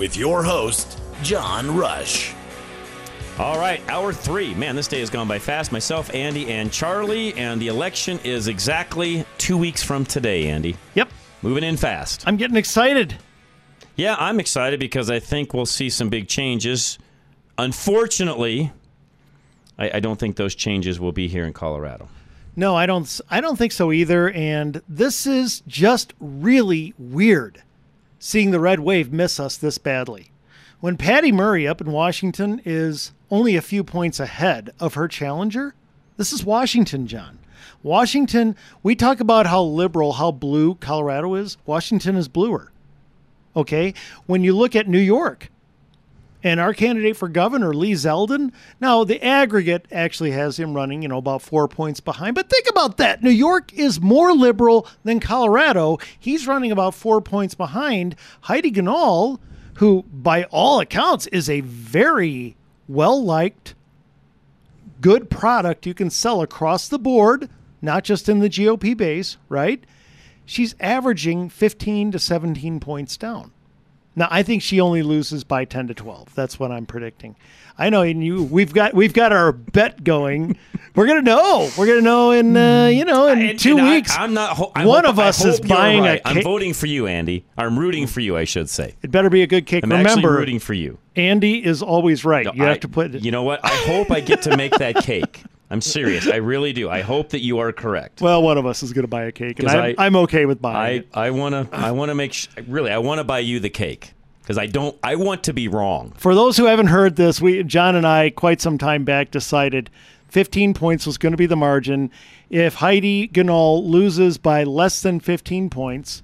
With your host, John Rush. All right, hour three. Man, this day has gone by fast. Myself, Andy, and Charlie, and the election is exactly two weeks from today, Andy. Yep. Moving in fast. I'm getting excited. Yeah, I'm excited because I think we'll see some big changes. Unfortunately, I, I don't think those changes will be here in Colorado. No, I don't. I don't think so either. And this is just really weird, seeing the red wave miss us this badly. When Patty Murray up in Washington is only a few points ahead of her challenger, this is Washington, John. Washington. We talk about how liberal, how blue Colorado is. Washington is bluer. Okay. When you look at New York, and our candidate for governor, Lee Zeldin, now the aggregate actually has him running, you know, about four points behind. But think about that. New York is more liberal than Colorado. He's running about four points behind. Heidi Ganahl, who by all accounts is a very well liked, good product you can sell across the board, not just in the GOP base, right? She's averaging 15 to 17 points down. Now I think she only loses by ten to twelve. That's what I'm predicting. I know, and you we've got we've got our bet going. We're gonna know. We're gonna know in uh, you know in two weeks. I'm not. ho- I one hope- of I us is buying right. a I'm voting for you, Andy. I'm rooting for you. I should say. It better be a good cake. I'm Remember, rooting for you. Andy is always right. No, you I- have to put. You know what? I hope I get to make that cake. I'm serious. I really do. I hope that you are correct. well, one of us is going to buy a cake, and I'm, I- I'm okay with buying I it. I want to I want to make sh- really I want to buy you the cake because I don't I want to be wrong. For those who haven't heard this, we John and I quite some time back decided 15 points was going to be the margin. If Heidi Ganahl loses by less than 15 points,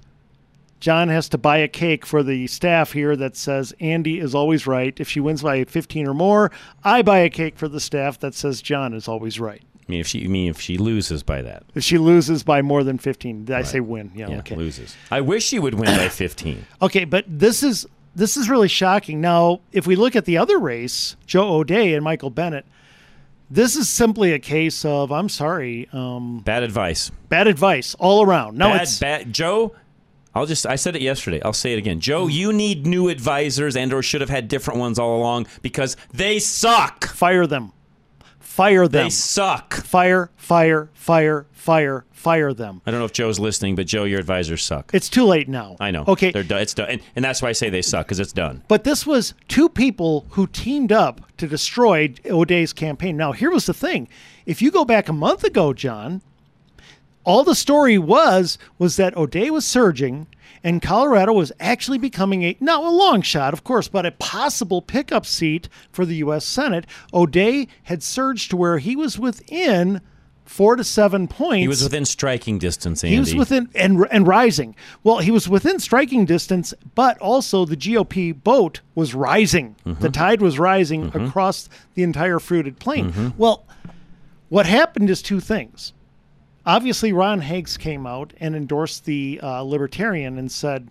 John has to buy a cake for the staff here that says Andy is always right. If she wins by 15 or more, I buy a cake for the staff that says John is always right. I mean if she I mean if she loses by that. If she loses by more than 15, did I say win? Yeah, Yeah, okay. loses. I wish she would win by 15. Okay, but this is this is really shocking. Now, if we look at the other race, Joe O'Dea and Michael Bennet, this is simply a case of I'm sorry, um, Bad advice. bad advice all around. No, bad, it's bad. Joe, I'll just I said it yesterday. I'll say it again. Joe, hmm. you need new advisors and or should have had different ones all along because they suck. fire them, fire them, They suck. fire, fire, fire, fire, fire them. I don't know if Joe's listening, but Joe, your advisors suck. It's too late now. I know. Okay, They're done. It's done. And, and that's why I say they suck because it's done. But this was two people who teamed up to destroy O'Dea's campaign. Now, here was the thing. If you go back a month ago, John, all the story was was that O'Dea was surging and Colorado was actually becoming a not a long shot, of course, but a possible pickup seat for the US Senate. O'Dea had surged to where he was within 4 to 7 points. He was within striking distance, Andy. He was within and and rising. Well, he was within striking distance, but also the GOP boat was rising. Mm-hmm. The tide was rising across the entire fruited plain. Mm-hmm. Well, what happened is two things. Obviously, Ron Hanks came out and endorsed the uh, Libertarian and said,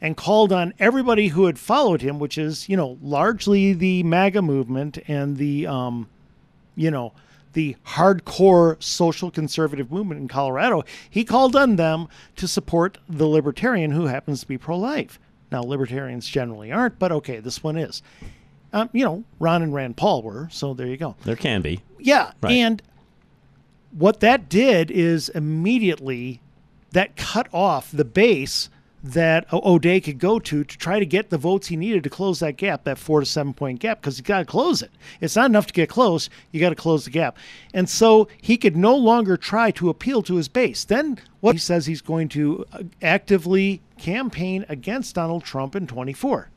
and called on everybody who had followed him, which is, you know, largely the MAGA movement and the, um, you know, the hardcore social conservative movement in Colorado. He called on them to support the Libertarian who happens to be pro life. Now, Libertarians generally aren't, but okay, this one is. Um, you know, Ron and Rand Paul were, so there you go. There can be. Yeah, Right. and what that did is immediately that cut off the base that O'Dea could go to to try to get the votes he needed to close that gap, that four to seven point gap, because you got to close it. It's not enough to get close; you got to close the gap. And so he could no longer try to appeal to his base. Then what he says he's going to uh, actively campaign against Donald Trump in 24.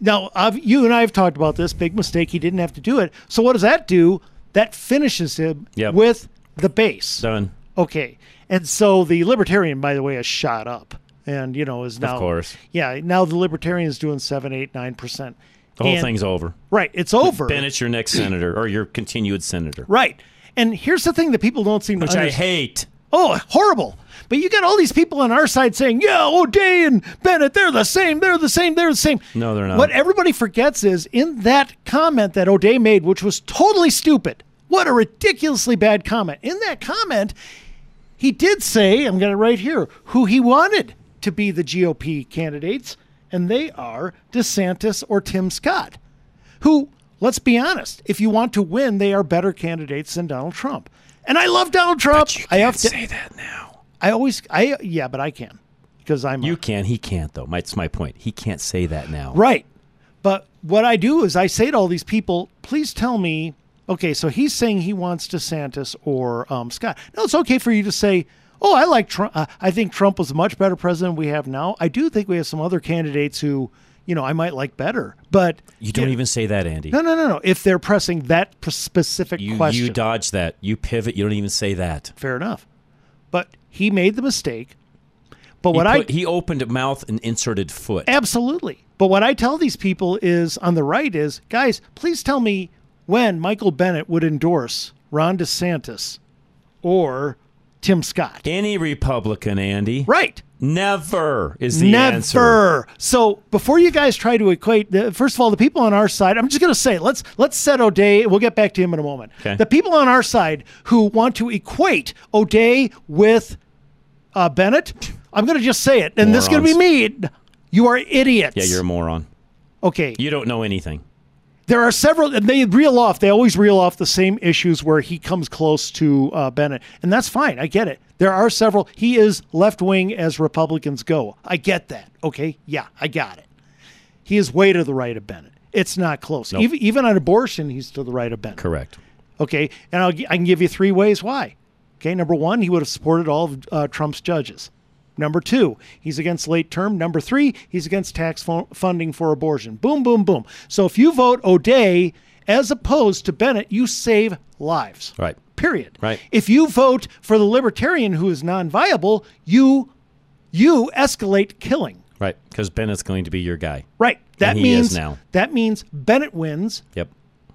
Now, I've, you and I have talked about this big mistake. He didn't have to do it. So what does that do? That finishes him Yep. with the base. Done. Okay. And so the libertarian, by the way, has shot up, and you know is now. Of course. Yeah. Now the libertarian is doing seven, eight, nine percent. The whole And- thing's over. Right. It's over. Bennet's your next senator or your continued senator, Right. And here's the thing that people don't seem to which to I hate. Oh, horrible. But you got all these people on our side saying, yeah, O'Dea and Bennet, they're the same, they're the same, they're the same. No, they're not. What everybody forgets is in that comment that O'Dea made, which was totally stupid. What a ridiculously bad comment. In that comment, he did say, I'm going to write here, who he wanted to be the GOP candidates, and they are DeSantis or Tim Scott, who, let's be honest, if you want to win, they are better candidates than Donald Trump. And I love Donald Trump. You I can't have to say that now. I always, I yeah, but I can because I'm You a- can. He can't though. That's my point. He can't say that now. right. But what I do is I say to all these people, please tell me. Okay, so he's saying he wants DeSantis or um, Scott. No, it's okay for you to say, "Oh, I like Trump. Uh, I think Trump was a much better president we have now." I do think we have some other candidates who, you know, I might like better. But You don't even say that, Andy. no, no, no, no. If they're pressing that specific You question, you dodge that. You pivot. You don't even say that. fair enough. But he made the mistake. But what he, I he opened mouth and inserted foot. Absolutely. But what I tell these people is on the right is, guys, please tell me when Michael Bennet would endorse Ron DeSantis or Tim Scott. Any Republican, Andy. Right. Never is the Never. answer. So before you guys try to equate, the, first of all, the people on our side, I'm just going to say, let's let's set O'Dea. We'll get back to him in a moment. Okay. The people on our side who want to equate O'Dea with uh, Bennet, I'm going to just say it, and this is going to be me. You are idiots. Yeah, you're a moron. okay. You don't know anything. There are several, and they reel off. They always reel off the same issues where he comes close to uh, Bennet, and that's fine. I get it. There are several. He is left wing as Republicans go. I get that. Okay, yeah, I got it. He is way to the right of Bennet. It's not close. Nope. Even even on abortion, he's to the right of Bennet. Correct. Okay, and I'll, I can give you three ways why. Okay, number one, he would have supported all of uh, Trump's judges. Number two, he's against late term. Number three, he's against tax fu- funding for abortion. Boom, boom, boom. So if you vote O'Dea as opposed to Bennet, you save lives. Right. Period. Right. If you vote for the libertarian who is non-viable, you you escalate killing. Right. Because Bennet's going to be your guy. Right. That And he is means now. that means Bennet wins Yep.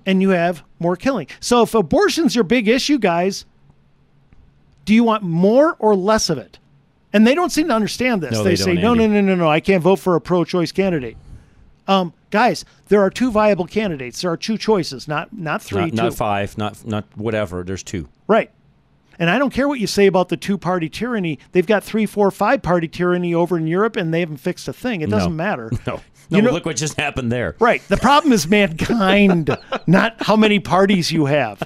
and you have more killing. So if abortion's your big issue, guys, do you want more or less of it? And they don't seem to understand this. No, they, they say, no, no, no, no, no, I can't vote for a pro-choice candidate. Um, guys, there are two viable candidates. There are two choices, not not three. Not, not five. Not not whatever. There's two. Right. And I don't care what you say about the two-party tyranny. They've got three, four, five-party tyranny over in Europe, and they haven't fixed a thing. It doesn't No. matter. No. No. You know- look what just happened there. Right. The problem is mankind, not how many parties you have.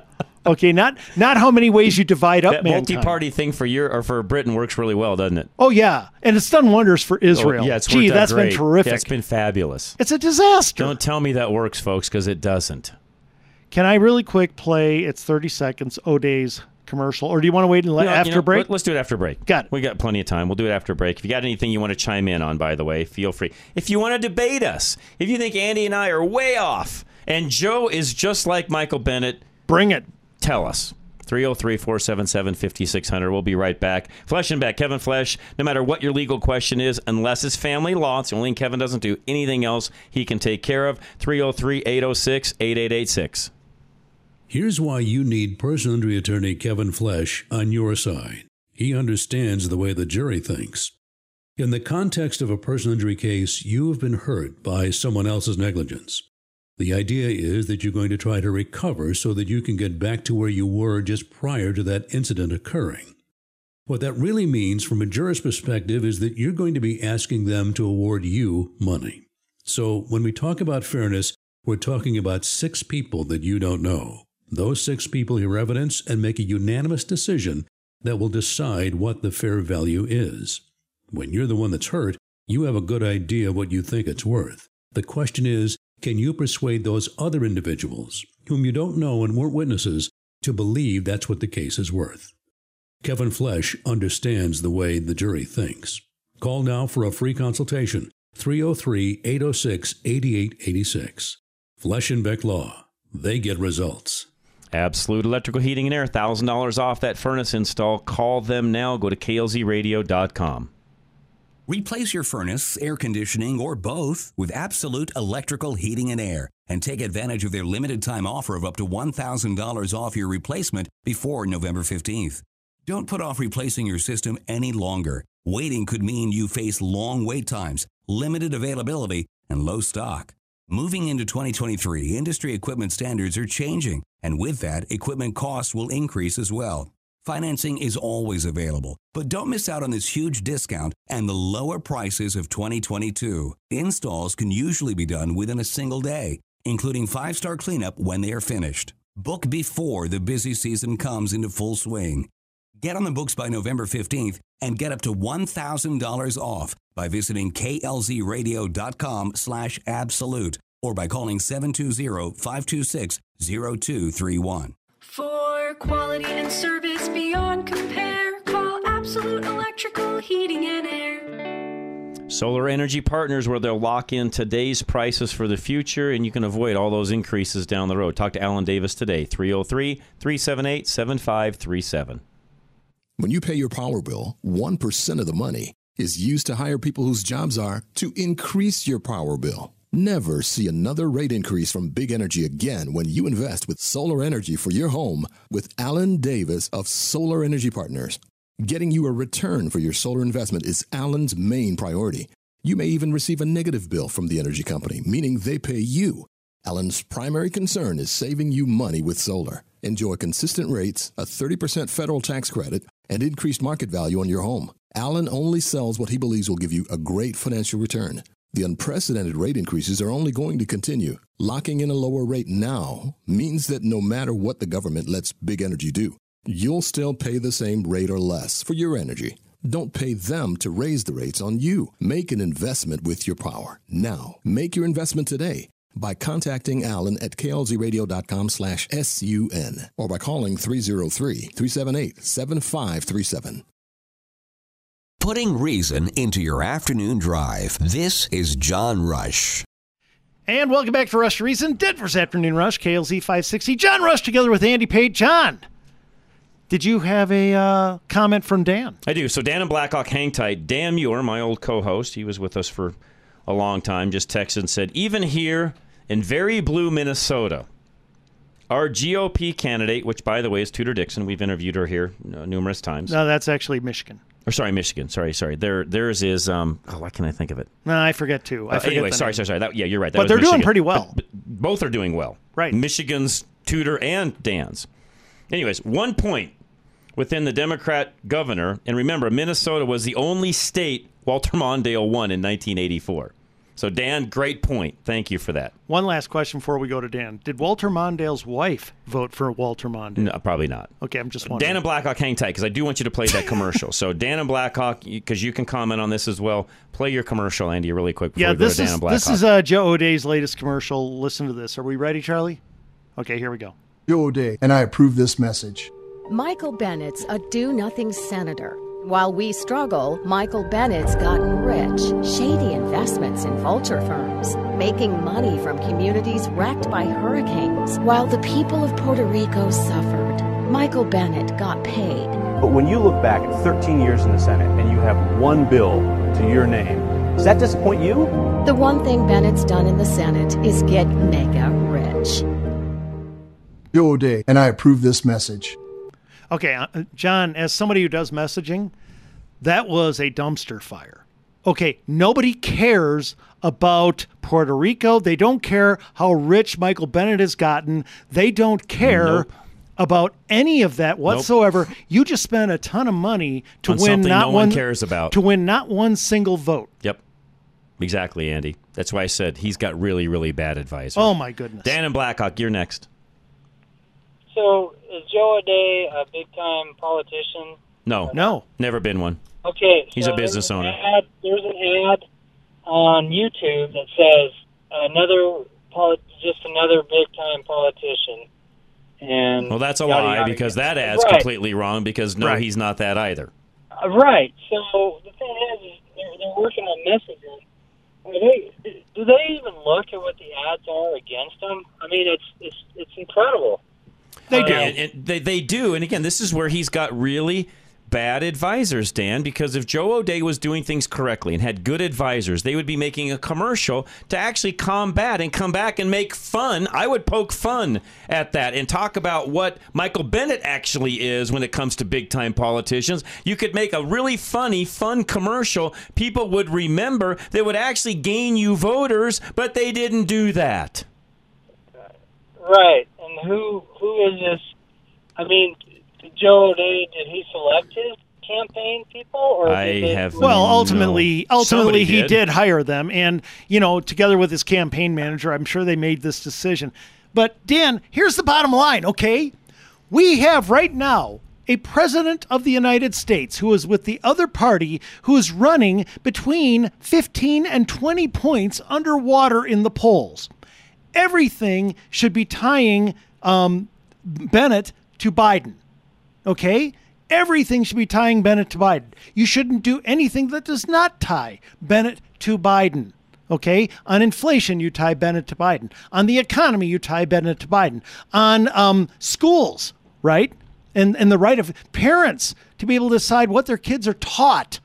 Okay, not not how many ways you divide up That mankind. multi-party thing for your or for Britain works really well, doesn't it? Oh yeah, and it's done wonders for oh, Israel. Oh, yeah, it's Gee, that's great. been terrific. It's been fabulous. it's a disaster. Don't tell me that works, folks, because it doesn't. Can I really quick play? It's thirty seconds. O'Dea's commercial, or do you want to wait and let You know- after you know, break? let- Let's do it after break. Got it. We got plenty of time. We'll do it after break. If you got anything you want to chime in on, by the way, feel free. If you want to debate us, if you think Andy and I are way off and Joe is just like Michael Bennet, Bring it. Tell us. 303 477 5600. We'll be right back. Flesh and back. Kevin Flesh, no matter what your legal question is, unless it's family law, it's the only thing Kevin doesn't do. Anything else he can take care of. 303 806 8886. Here's why you need personal injury attorney Kevin Flesh on your side. He understands the way the jury thinks. In the context of a personal injury case, you have been hurt by someone else's negligence. The idea is that you're going to try to recover so that you can get back to where you were just prior to that incident occurring. What that really means from a juror's perspective is that you're going to be asking them to award you money. So when we talk about fairness, we're talking about six people that you don't know. Those six people hear evidence and make a unanimous decision that will decide what the fair value is. When you're the one that's hurt, you have a good idea what you think it's worth. The question is, can you persuade those other individuals, whom you don't know and weren't witnesses, to believe that's what the case is worth? Kevin Flesh understands the way the jury thinks. Call now for a free consultation 303 806 8886. Flesh and Beck Law. They get results. Absolute Electrical Heating and Air, $1,000 off that furnace install. Call them now. Go to klzradio.com. Replace your furnace, air conditioning, or both with Absolute Electrical Heating and Air and take advantage of their limited time offer of up to $1,000 off your replacement before November 15th. Don't put off replacing your system any longer. Waiting could mean you face long wait times, limited availability, and low stock. Moving into 2023, industry equipment standards are changing, and with that, equipment costs will increase as well. Financing is always available, but don't miss out on this huge discount and the lower prices of 2022. Installs can usually be done within a single day, including five star cleanup when they are finished. Book before the busy season comes into full swing. Get on the books by November 15th and get up to $1,000 off by visiting klzradio.com slash absolute or by calling 720-526-0231. For quality and service beyond compare, call Absolute Electrical Heating and Air. Solar Energy Partners, where they'll lock in today's prices for the future and you can avoid all those increases down the road. Talk to Alan Davis today, 303 378 7537. When you pay your power bill, 1% of the money is used to hire people whose jobs are to increase your power bill. Never see another rate increase from Big Energy again when you invest with solar energy for your home with Alan Davis of Solar Energy Partners. Getting you a return for your solar investment is Alan's main priority. You may even receive a negative bill from the energy company, meaning they pay you. Alan's primary concern is saving you money with solar. Enjoy consistent rates, a 30% federal tax credit, and increased market value on your home. Alan only sells what he believes will give you a great financial return. The unprecedented rate increases are only going to continue. Locking in a lower rate now means that no matter what the government lets big energy do, you'll still pay the same rate or less for your energy. Don't pay them to raise the rates on you. Make an investment with your power. Now, make your investment today by contacting Alan at klzradio.com slash sun or by calling 303-378-7537. Putting reason into your afternoon drive. This is John Rush. And welcome back to Rush to Reason, Denver's Afternoon Rush, KLZ 560. John Rush together with Andy Pate. John, did you have a uh, comment from Dan? I do. So Dan and Blackhawk hang tight. Dan Muir, my old co-host, he was with us for a long time, just texted and said, even here in very blue Minnesota, our GOP candidate, which by the way is Tudor Dixon, we've interviewed her here numerous times. No, that's actually Michigan. Or sorry, Michigan. Sorry, sorry. Their theirs is um. Oh, why can I think of it? No, I forget too. I Uh, forget anyway, sorry, sorry, sorry. That, yeah, you're right. That But they're doing pretty well. But- but both are doing well. Right. Michigan's Tudor and Dan's. Anyways, one point within the Democrat governor, and remember, Minnesota was the only state Walter Mondale won in 1984. So Dan, great point. Thank you for that. One last question before we go to Dan. Did Walter Mondale's wife vote for Walter Mondale? No, probably not. Okay, I'm just wondering. Dan and Blackhawk, hang tight because I do want you to play that commercial. so Dan and Blackhawk, because you can comment on this as well. Play your commercial, Andy, really quick before yeah, we go this to Dan is and Blackhawk. this is uh, Joe O'Dea's latest commercial. Listen to this. Are we ready, Charlie? Okay, here we go. Joe O'Dea, and I approve this message. Michael Bennet's a do nothing senator. While we struggle, Michael Bennet's gotten rich. Shady investments in vulture firms, making money from communities wrecked by hurricanes, while the people of Puerto Rico suffered. Michael Bennet got paid. But when you look back at 13 years in the Senate and you have one bill to your name, does that disappoint you? The one thing Bennet's done in the Senate is get mega rich. Joe O'Dea, and I approve this message. Okay, uh, John, as somebody who does messaging, that was a dumpster fire. Okay, nobody cares about Puerto Rico. They don't care how rich Michael Bennet has gotten. They don't care Nope. about any of that whatsoever. You just spent a ton of money to On win not no one one cares about. To win not one single vote. Yep. Exactly, Andy. That's why I said he's got really, really bad advice. Oh my goodness. Dan and Blackhawk, you're next. So, is Joe O'Dea a big time politician? No. No. Never been one. Okay, He's so a business there's an owner. Ad, there's an ad on YouTube that says another polit- just another big time politician, and Well, that's a yada, lie yada, because yada. that ad's right. completely wrong because no, Right. he's not that either. Uh, right. So the thing is, is they're, they're working on messaging. Are they? Do they even look at what the ads are against them? I mean, it's it's it's incredible. They oh, do. And, and they, they do. And again, this is where he's got really bad advisors, Dan, because if Joe O'Dea was doing things correctly and had good advisors, they would be making a commercial to actually combat and come back and make fun. I would poke fun at that and talk about what Michael Bennet actually is when it comes to big time politicians. You could make a really funny, fun commercial people would remember that would actually gain you voters, but they didn't do that. Right. And who who is this? I mean, Joe O'Dea did he select his campaign people, or I did they, have Well, ultimately, No. ultimately, Somebody he did. did. hire them, and you know, together with his campaign manager, I'm sure they made this decision. But Dan, here's the bottom line. Okay, we have right now a president of the United States who is with the other party who is running between 15 and 20 points underwater in the polls. Everything should be tying um, Bennet to Biden. Okay? Everything should be tying Bennet to Biden. You shouldn't do anything that does not tie Bennet to Biden. Okay? On inflation, you tie Bennet to Biden. On the economy, you tie Bennet to Biden. On um, schools, right? And, and the right of parents to be able to decide what their kids are taught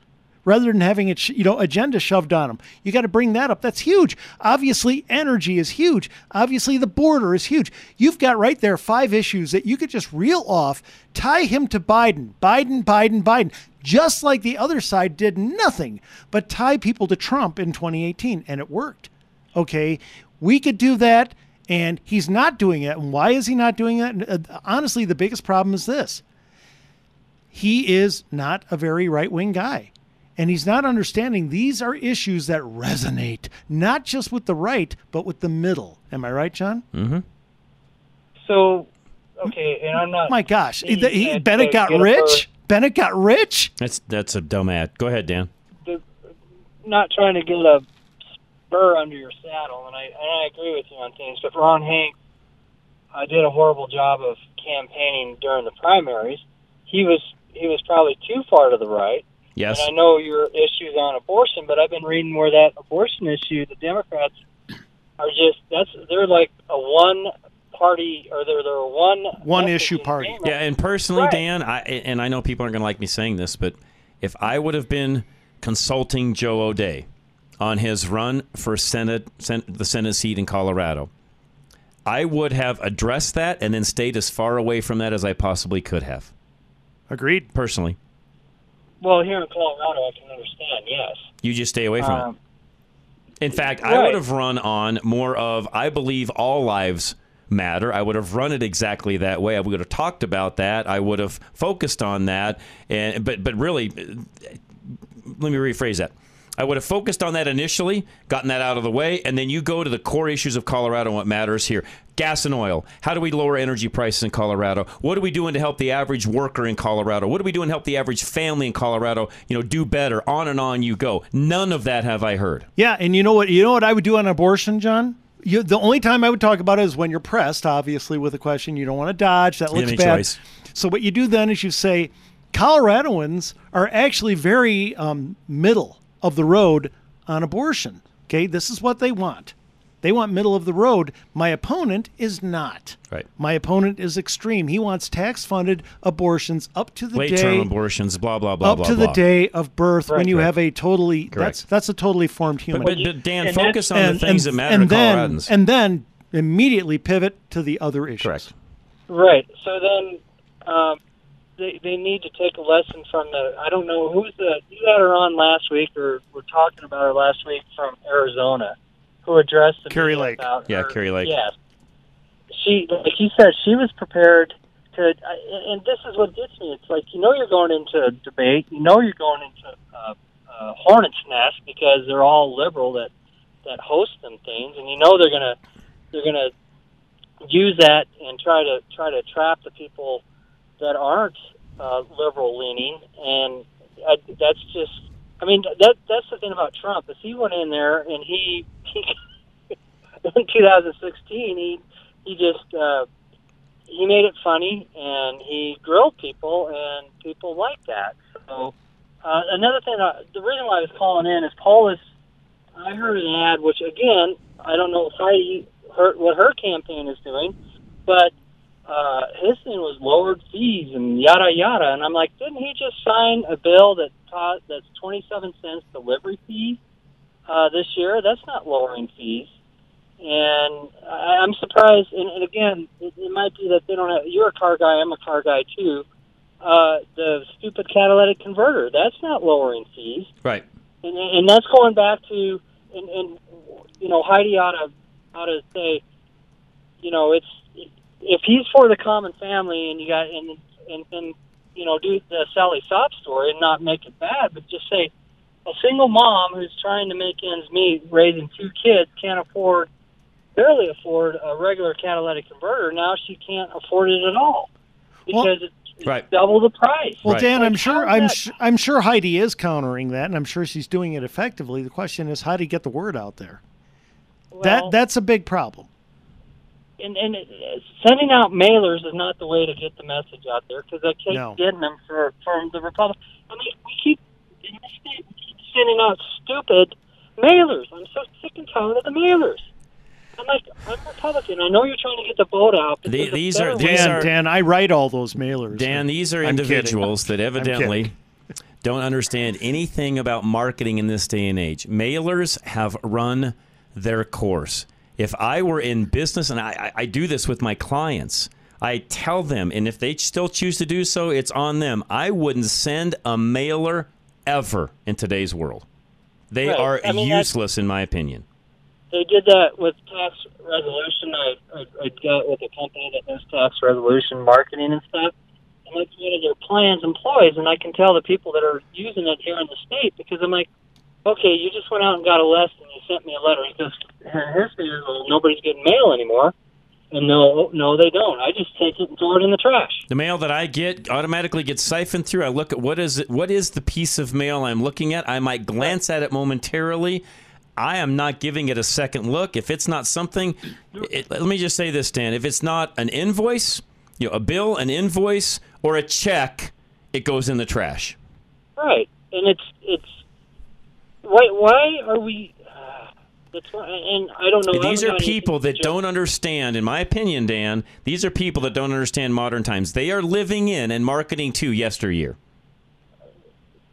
rather than having a you know agenda shoved on them. You got to bring that up. That's huge. Obviously, energy is huge. Obviously, the border is huge. You've got right there five issues that you could just reel off, tie him to Biden, Biden, Biden, Biden, just like the other side did nothing but tie people to Trump in 2018, and it worked. Okay, we could do that. And he's not doing it. And why is he not doing that? Uh, Honestly, the biggest problem is this he is not a very right wing guy. And he's not understanding these are issues that resonate, not just with the right, but with the middle. Am I right, John? Mm-hmm. So, okay, and I'm not. My gosh. He, saying he- Bennet got get a rich? Bennet got rich? That's that's a dumb ad. Go ahead, Dan. the- not trying to get a spur under your saddle, and I and I agree with you on things. But Ron Hank, I did a horrible job of campaigning during the primaries. He was he was probably too far to the right. Yes. And I know your issues on abortion, but I've been reading where that abortion issue, the Democrats are just that's they're like a one party or they're they're a one One issue party. Yeah, and personally, Right. Dan, I and I know people aren't going to like me saying this, but if I would have been consulting Joe O'Dea on his run for Senate, sen- the Senate seat in Colorado, I would have addressed that and then stayed as far away from that as I possibly could have. Agreed. Personally, Well, here in Colorado, I can understand. Yes. you just stay away from Um, it. In fact, I would have run on more of I believe all lives matter. I would have run it exactly that way. I would have talked about that. I would have focused on that. And but but really, let me rephrase that. I would have focused on that initially, gotten that out of the way, and then you go to the core issues of Colorado and what matters here. Gas and oil. How do we lower energy prices in Colorado? What are we doing to help the average worker in Colorado? What are we doing to help the average family in Colorado, you know, do better? On and on you go. None of that have I heard. Yeah, and you know what? You know what I would do on abortion, John? You, the only time I would talk about it is when you're pressed, obviously, with a question you don't want to dodge. That looks bad. choice. So what you do then is you say, Coloradoans are actually very um, middle of the road on abortion. Okay, this is what they want. They want middle of the road. My opponent is not. Right. My opponent is extreme. He wants tax-funded abortions up to the Late day term abortions, blah blah blah up blah to blah. the day of birth when you Correct. have a totally that's Correct. that's a totally formed human. but- but Dan, focus on the things that matter and to then, Coloradans. And then immediately pivot to the other issues. Correct. Right. So then, um, they they need to take a lesson from the. I don't know who's the you had her on last week or we're talking about her last week from Arizona, who addressed the Kari Lake. about Yeah, her- Kari Lake. Yes. She like he said she was prepared to, and this is what gets me. It's like you know you're going into a debate, you know you're going into a, a hornet's nest because they're all liberal that that host them things, and you know they're gonna they're gonna use that and try to try to trap the people that aren't uh, liberal leaning, and I, that's just. I mean, that that's the thing about Trump is he went in there and he, he in 2016 he he just uh, he made it funny and he grilled people and people liked that. So uh, another thing, uh, the reason why I was calling in is Polis. I heard an ad, which again I don't know if I heard what her campaign is doing, but uh, his thing was lowered fees and yada yada. And I'm like, didn't he just sign a bill that taught that's 27 cents delivery fee uh, this year? That's not lowering fees. And I, I'm surprised. And, and again, it, it might be that they don't have. You're a car guy. I'm a car guy too. Uh, the stupid catalytic converter. That's not lowering fees. Right. And, and that's going back to and, and you know Heidi ought to ought to say, you know, it's if he's for the common family and you got and and and you know do the Sally Sopp story and not make it bad, but just say a single mom who's trying to make ends meet, raising two kids, can't afford barely afford a regular catalytic converter. Now she can't afford it at all because it's, it's Right. double the price. Well, Dan, I'm sure I'm that- su- I'm sure Heidi is countering that, and I'm sure she's doing it effectively. The question is, how do you get the word out there? that that's a big problem. And and it, it- sending out mailers is not the way to get the message out there because I keep No. getting them for from the Republic. I mean, we keep in this state we keep sending out stupid mailers. I'm so sick and tired of the mailers. I'm like, I'm Republican. I know you're trying to get the vote out. The- these are these Dan, are Dan, I write all those mailers. Dan, these are I'm kidding. individuals that evidently don't understand anything about marketing in this day and age. Mailers have run their course. If I were in business, and I, I, I do this with my clients, I tell them, and if they still choose to do so, it's on them. I wouldn't send a mailer ever in today's world. They Right. are I mean, useless, in my opinion. They did that with tax resolution. I, I, I got with a company that does tax resolution marketing and stuff. And that's one of their plans employees. And I can tell the people that are using it here in the state because I'm like, okay, you just went out and got a list and you sent me a letter. He goes, his is, well, nobody's getting mail anymore. And no, oh, no, they don't. I just take it and throw it in the trash. The mail that I get automatically gets siphoned through. I look at what is it, what is the piece of mail I'm looking at. I might glance at it momentarily. I am not giving it a second look. If it's not something, it, let me just say this, Dan. If it's not an invoice, you know, a bill, an invoice, or a check, it goes in the trash. Right. And it's it's why why are we? Uh, that's why, and I don't know. These are people that don't understand, in my opinion, Dan. These are people that don't understand modern times. They are living in and marketing to yesteryear.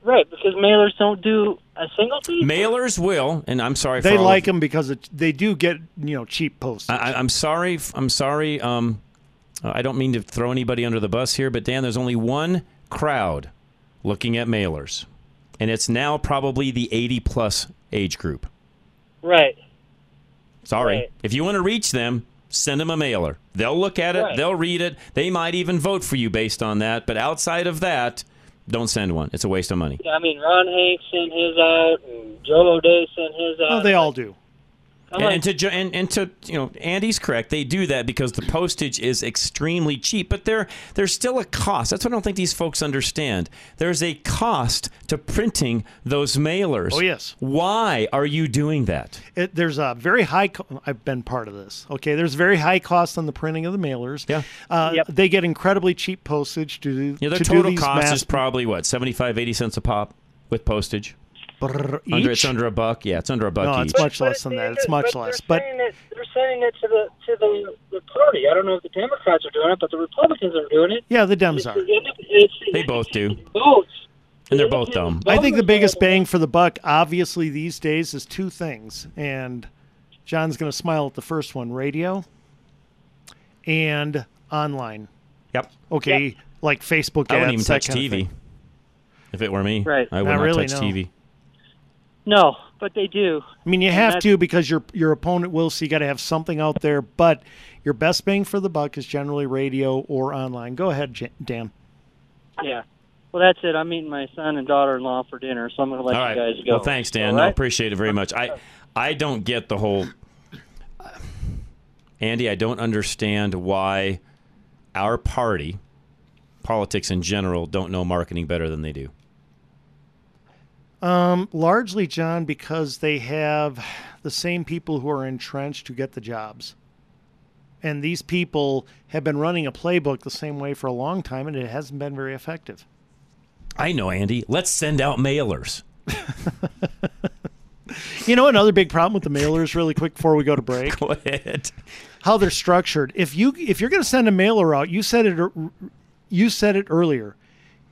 Right, because mailers don't do a single thing. Mailers will, and I'm sorry. They for like them because it, they do get you know cheap postage. I, I- I'm sorry. I'm sorry. Um, I don't mean to throw anybody under the bus here, but Dan, there's only one crowd looking at mailers, and it's now probably the 80 plus age group. Right. Sorry. Right. If you want to reach them, send them a mailer. They'll look at it. Right. They'll read it. They might even vote for you based on that. But outside of that, don't send one. It's a waste of money. Yeah, I mean, Ron Hanks sent his out, and Joe O'Dea sent his oh, out. well, they all do. I'm And, like, and to and, and to you know, Andy's correct. They do that because the postage is extremely cheap, but there there's still a cost. That's what I don't think these folks understand. There's a cost to printing those mailers. Oh, yes. Why are you doing that? It, there's a very high. Co- I've been part of this. Okay, there's very high cost on the printing of the mailers. Yeah. uh, they get incredibly cheap postage to do. Yeah, their to total cost mass- is probably what 75, 80 cents a pop with postage. Brr, Under, it's under a buck. Yeah, it's under a buck No, each. it's much less than that. It's much less. But saying it, they're sending it to the to the, the party. I don't know if the Democrats are doing it, but the Republicans are doing it. yeah, the Dems are. It's the They both do, votes. and they're both dumb. I think the biggest bang for the buck, obviously, these days is two things. And John's going to smile at the first one radio and online. Yep. Okay, like Facebook I wouldn't even that touch kind of TV. thing. If it were me, Right. I would Not not, really, touch no. TV. No, but they do. I mean, you And have to because your your opponent will, so you got to have something out there. But your best bang for the buck is generally radio or online. Go ahead, Jan- Dan. Yeah. Well, that's it. I'm meeting my son and daughter-in-law for dinner, so I'm going to let All you right. guys go. Well, thanks, Dan. All No, appreciate it very much. I I don't get the whole Andy, I don't understand why our party politics in general don't know marketing better than they do? Um, largely, John, because they have the same people who are entrenched who get the jobs. And these people have been running a playbook the same way for a long time, and it hasn't been very effective. I know, Andy. Let's send out mailers. You know another big problem with the mailers, really quick before we go to break. Go ahead. How they're structured. If you if you're going to send a mailer out, you said it you said it earlier.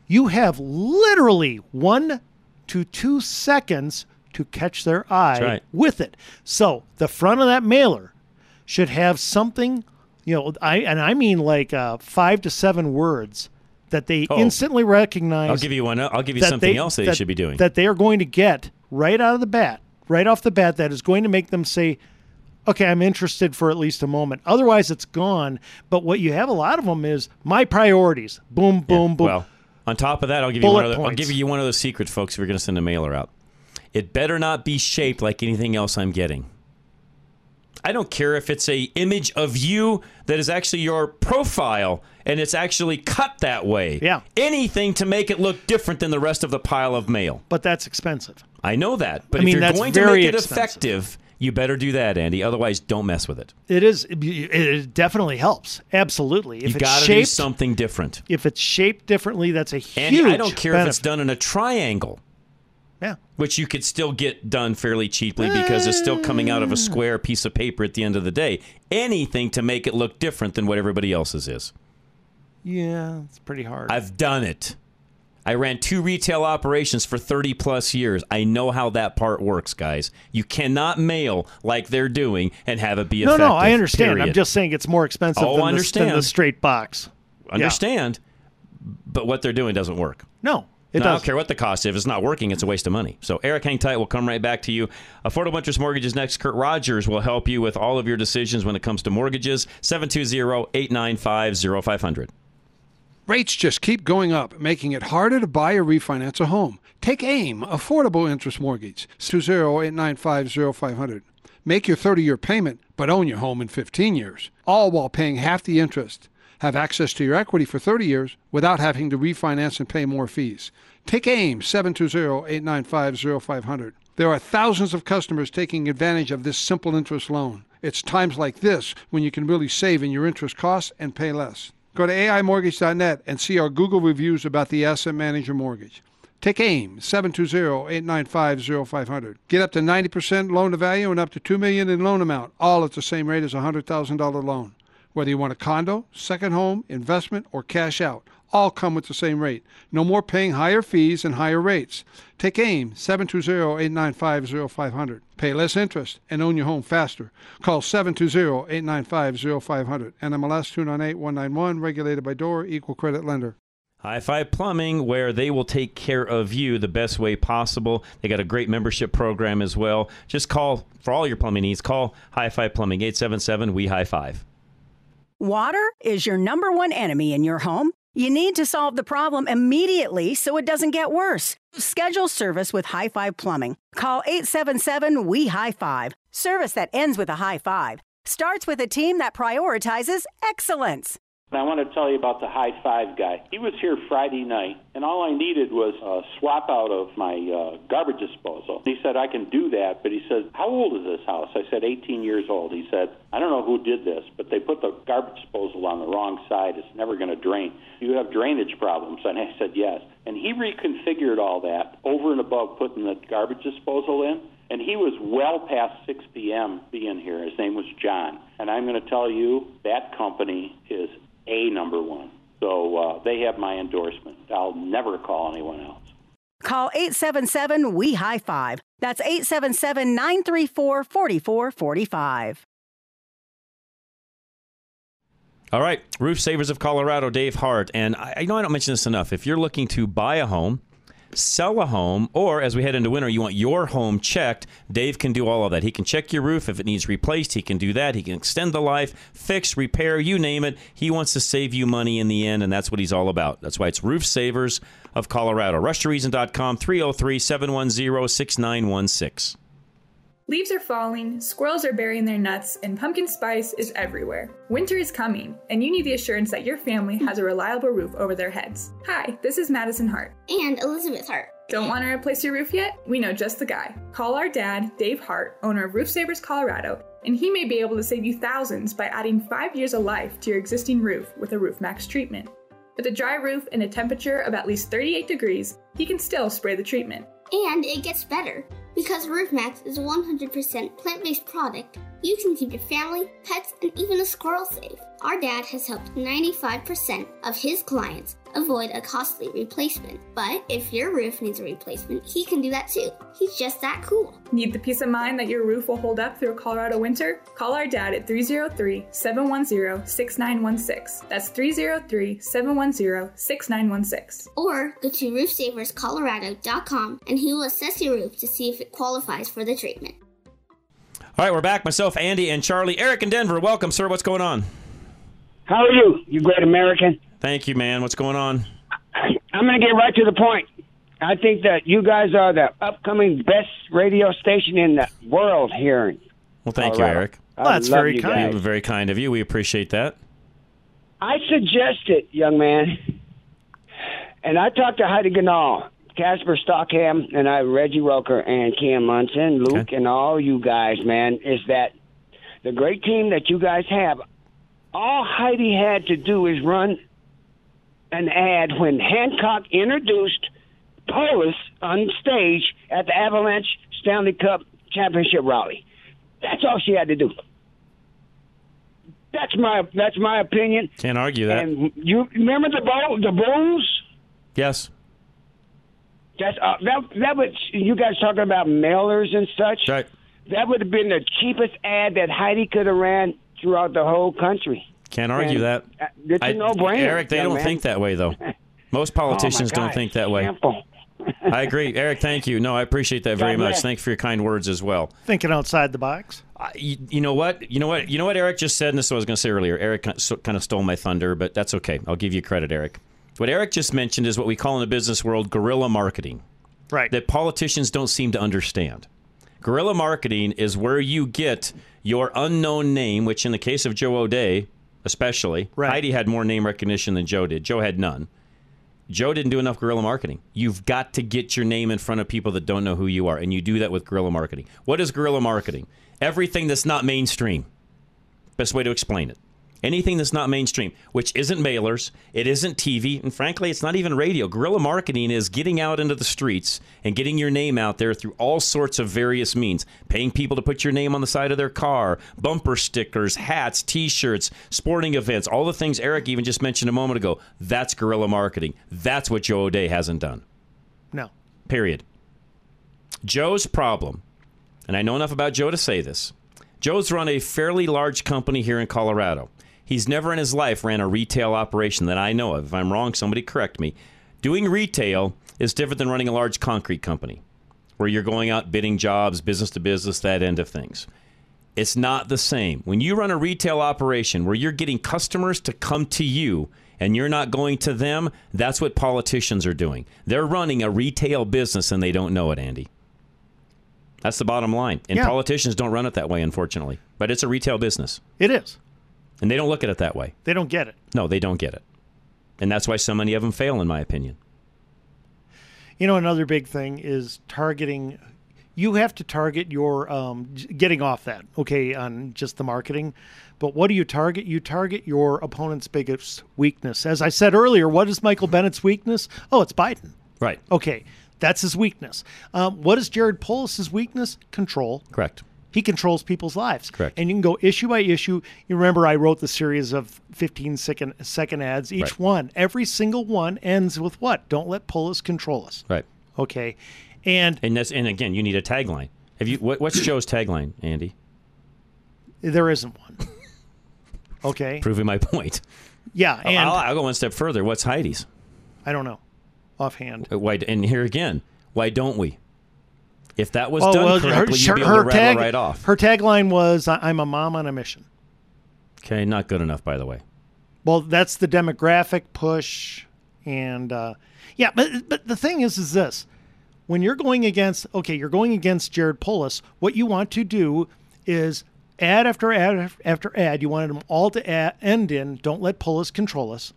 You have literally one to two seconds to catch their eye right. with it. So the front of that mailer should have something, you know, I and I mean like uh, five to seven words that they Oh. instantly recognize. I'll give you one. I'll give you something they- else that, you should be doing. That they are going to get right out of the bat, right off the bat, that is going to make them say, okay, I'm interested for at least a moment. Otherwise, it's gone. But what you have a lot of them is my priorities. Boom, boom, boom. Well, on top of that, I'll give you one other. I'll give you one other secret, folks. If you're going to send a mailer out, it better not be shaped like anything else I'm getting. I don't care if it's a image of you that is actually your profile and it's actually cut that way. Yeah. Anything to make it look different than the rest of the pile of mail. but that's expensive. I know that, but I mean, if you're going to make it expensive. effective, you better do that, Andy. Otherwise, don't mess with it. It is. It definitely helps. Absolutely. If You it's got to do something different. if it's shaped differently, that's a huge. Andy, I don't care if it's done in a triangle. Yeah. Which you could still get done fairly cheaply because it's still coming out of a eh. square piece of paper at the end of the day. Anything to make it look different than what everybody else's is. Yeah, it's pretty hard. I've done it. I ran two retail operations for 30 plus years. I know how that part works, guys. You cannot mail like they're doing and have it be a no, effective. no, I understand. I'm just saying it's more expensive Oh, than, the, understand. than the straight box. Yeah. understand, but what they're doing doesn't work. No, it No, I don't doesn't. care what the cost. Is. If it's not working, it's a waste of money. So, Eric, hang tight. We'll come right back to you. Affordable Interest Mortgages next. Kurt Rogers will help you with all of your decisions when it comes to mortgages. 720 895 0500. Rates just keep going up, making it harder to buy or refinance a home. Take AIM, Affordable Interest Mortgage, 208950500. Make your 30 year payment, but own your home in 15 years, all while paying half the interest. Have access to your equity for 30 years without having to refinance and pay more fees. Take AIM, 720-895-0500. There are thousands of customers taking advantage of this simple interest loan. It's times like this when you can really save in your interest costs and pay less. Go to AIMortgage.net and see our Google reviews about the Asset Manager Mortgage. Take AIM, 720-895-0500. Get up to 90% loan to value and up to 2 million in loan amount, all at the same rate as a $100,000 loan. Whether you want a condo, second home, investment, or cash out, all come with the same rate. No more paying higher fees and higher rates. Take AIM, 720-895-0500. Pay less interest and own your home faster. Call 720-895-0500. NMLS 298191, regulated by DOR, equal credit lender. High Five Plumbing, where they will take care of you the best way possible. They got a great membership program as well. Just call for all your plumbing needs. Call High Five Plumbing, 877 We High Five. Water is your number one enemy in your home. You need to solve the problem immediately so it doesn't get worse. Schedule service with High Five Plumbing. Call 877 We High Five. Service that ends with a high five starts with a team that prioritizes excellence. And I want to tell you about the high five guy. He was here Friday night, and all I needed was a swap out of my uh, garbage disposal. He said, I can do that, but he said, How old is this house? I said, 18 years old. He said, I don't know who did this, but they put the garbage disposal on the wrong side. It's never going to drain. You have drainage problems. And I said, Yes. And he reconfigured all that over and above putting the garbage disposal in. And he was well past 6 p.m. being here. His name was John. And I'm going to tell you, that company is a number one. So uh, they have my endorsement. I'll never call anyone else. Call 877 We High Five. That's 877 934 4445. All right, Roof Savers of Colorado, Dave Hart. And I, I know I don't mention this enough. If you're looking to buy a home, sell a home, or as we head into winter, you want your home checked, Dave can do all of that. He can check your roof. If it needs replaced, he can do that. He can extend the life, fix, repair, you name it. He wants to save you money in the end, and that's what he's all about. That's why it's Roof Savers of Colorado. RushToReason.com, 303 710 6916. Leaves are falling, squirrels are burying their nuts, and pumpkin spice is everywhere. Winter is coming, and you need the assurance that your family has a reliable roof over their heads. Hi, this is Madison Hart. And Elizabeth Hart. Don't want to replace your roof yet? We know just the guy. Call our dad, Dave Hart, owner of Roof Savers Colorado, and he may be able to save you thousands by adding five years of life to your existing roof with a Roof Max treatment. With a dry roof and a temperature of at least 38 degrees, he can still spray the treatment. And it gets better. Because RoofMax is a 100% plant based product, you can keep your family, pets, and even a squirrel safe. Our dad has helped 95% of his clients avoid a costly replacement. But if your roof needs a replacement, he can do that too. He's just that cool. Need the peace of mind that your roof will hold up through a Colorado winter? Call our dad at 303 710 6916. That's 303 710 6916. Or go to roofsaverscolorado.com and he will assess your roof to see if it qualifies for the treatment. All right, we're back. Myself, Andy, and Charlie. Eric in Denver. Welcome, sir. What's going on? How are you, you great American? Thank you, man. What's going on? I'm going to get right to the point. I think that you guys are the upcoming best radio station in the world here. in Well, thank you, Colorado. Eric. I love you guys. Very kind of you. We appreciate that. I suggest it, young man, and I talked to Heidi Ganahl, Casper Stockham, and I, Reggie Roker, and Cam Munson, Luke, and all you guys, man, is that the great team that you guys have, all Heidi had to do is run an ad when Hancock introduced Polis on stage at the Avalanche Stanley Cup Championship rally. That's all she had to do. That's my that's my opinion. Can't argue that. And you remember the bowl, the Bulls? yes. That's uh, that that was you guys talking about mailers and such. Right. That would have been the cheapest ad that Heidi could have ran throughout the whole country. Can't argue And, that. uh, It's a I- no-brainer. Eric, they don't man. think that way, though. Most politicians don't think that way. Simple. I agree. Eric, thank you. No, I appreciate that very God much. Thank you for your kind words as well. Thinking outside the box. You, you know what? You know what? You know what Eric just said, and this is what I was going to say earlier. Eric kind of kind of stole my thunder, but that's okay. I'll give you credit, Eric. What Eric just mentioned is what we call in the business world guerrilla marketing. Right. That politicians don't seem to understand. Guerrilla marketing is where you get your unknown name, which in the case of Joe O'Dea, especially, Heidi had more name recognition than Joe did. Joe had none. Joe didn't do enough guerrilla marketing. You've got to get your name in front of people that don't know who you are, and you do that with guerrilla marketing. What is guerrilla marketing? Everything that's not mainstream. Best way to explain it. Anything that's not mainstream, which isn't mailers, it isn't TV, and frankly, it's not even radio. Guerrilla marketing is getting out into the streets and getting your name out there through all sorts of various means. Paying people to put your name on the side of their car, bumper stickers, hats, t shirts, sporting events, all the things Eric even just mentioned a moment ago. That's guerrilla marketing. That's what Joe O'Dea hasn't done. No. Period. Joe's problem, and I know enough about Joe to say this Joe's run a fairly large company here in Colorado. He's never in his life ran a retail operation that I know of. If I'm wrong, somebody correct me. Doing retail is different than running a large concrete company where you're going out bidding jobs, business to business, that end of things. It's not the same. When you run a retail operation where you're getting customers to come to you and you're not going to them, that's what politicians are doing. They're running a retail business and they don't know it, Andy. That's the bottom line. And Yeah. politicians don't run it that way, unfortunately. But it's a retail business. It is. And they don't look at it that way. They don't get it. No, they don't get it. And that's why so many of them fail, in my opinion. You know, another big thing is targeting. You have to target your um, getting off that, okay, on just the marketing. But what do you target? You target your opponent's biggest weakness. As I said earlier, what is Michael Bennet's weakness? Oh, it's Biden. Right. Okay, that's his weakness. Um, what is Jared Polis's weakness? Control. Correct. He controls people's lives. Correct. And you can go issue by issue. You remember I wrote the series of 15 second, second ads. Each Right. one, every single one ends with what? Don't let Polis control us. Right. Okay. And And that's and again, you need a tagline. Have you what, what's Joe's tagline, Andy? there isn't one. Okay. Proving my point. Yeah. And I'll, I'll go one step further. What's Heidi's? I don't know offhand. Why? And here again, why don't we? If that was oh, done well, correctly, her, you'd be able to rattle tag, right off. Her tagline was "I- I'm a mom on a mission. Okay, not good enough, by the way. Well, that's the demographic push, and uh, yeah, but but the thing is, is this: when you're going against, okay, you're going against Jared Polis, what you want to do is ad after ad after ad, you wanted them all to ad, end in, don't let Polis control us.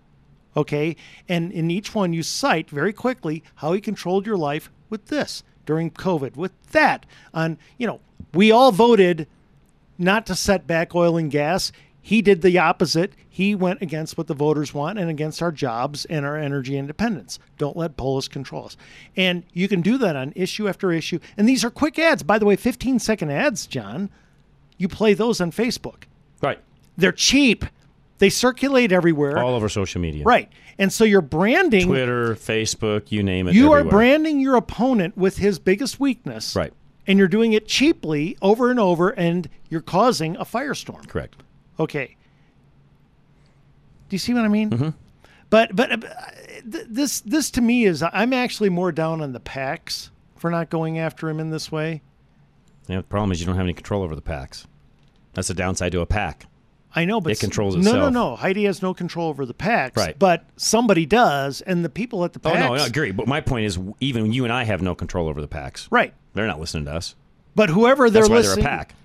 Okay. And in each one, you cite very quickly how he controlled your life with this during COVID, with that. On, you know, we all voted not to set back oil and gas. He did the opposite. He went against what the voters want and against our jobs and our energy independence. Don't let Polis control us. And you can do that on issue after issue. And these are quick ads. By the way, 15 second ads, John. You play those on Facebook. Right. They're cheap. They circulate everywhere. All over social media. Right. And so you're branding. Twitter, Facebook, you name it. You are branding your opponent with his biggest weakness. Right. And you're doing it cheaply over and over, and you're causing a firestorm. Correct. Okay. Do you see what I mean? Mm-hmm. But but uh, th- this this to me is I'm actually more down on the PACs for not going after him in this way. Yeah, the problem is you don't have any control over the PACs. That's the downside to a PAC. I know, but it controls itself. no, no. No. Heidi has no control over the PACs, Right. But somebody does, and the people at the Oh PACs. no, I agree. But my point is, even you and I have no control over the PACs. Right. They're not listening to us. But whoever they're That's why listening, they're a PAC.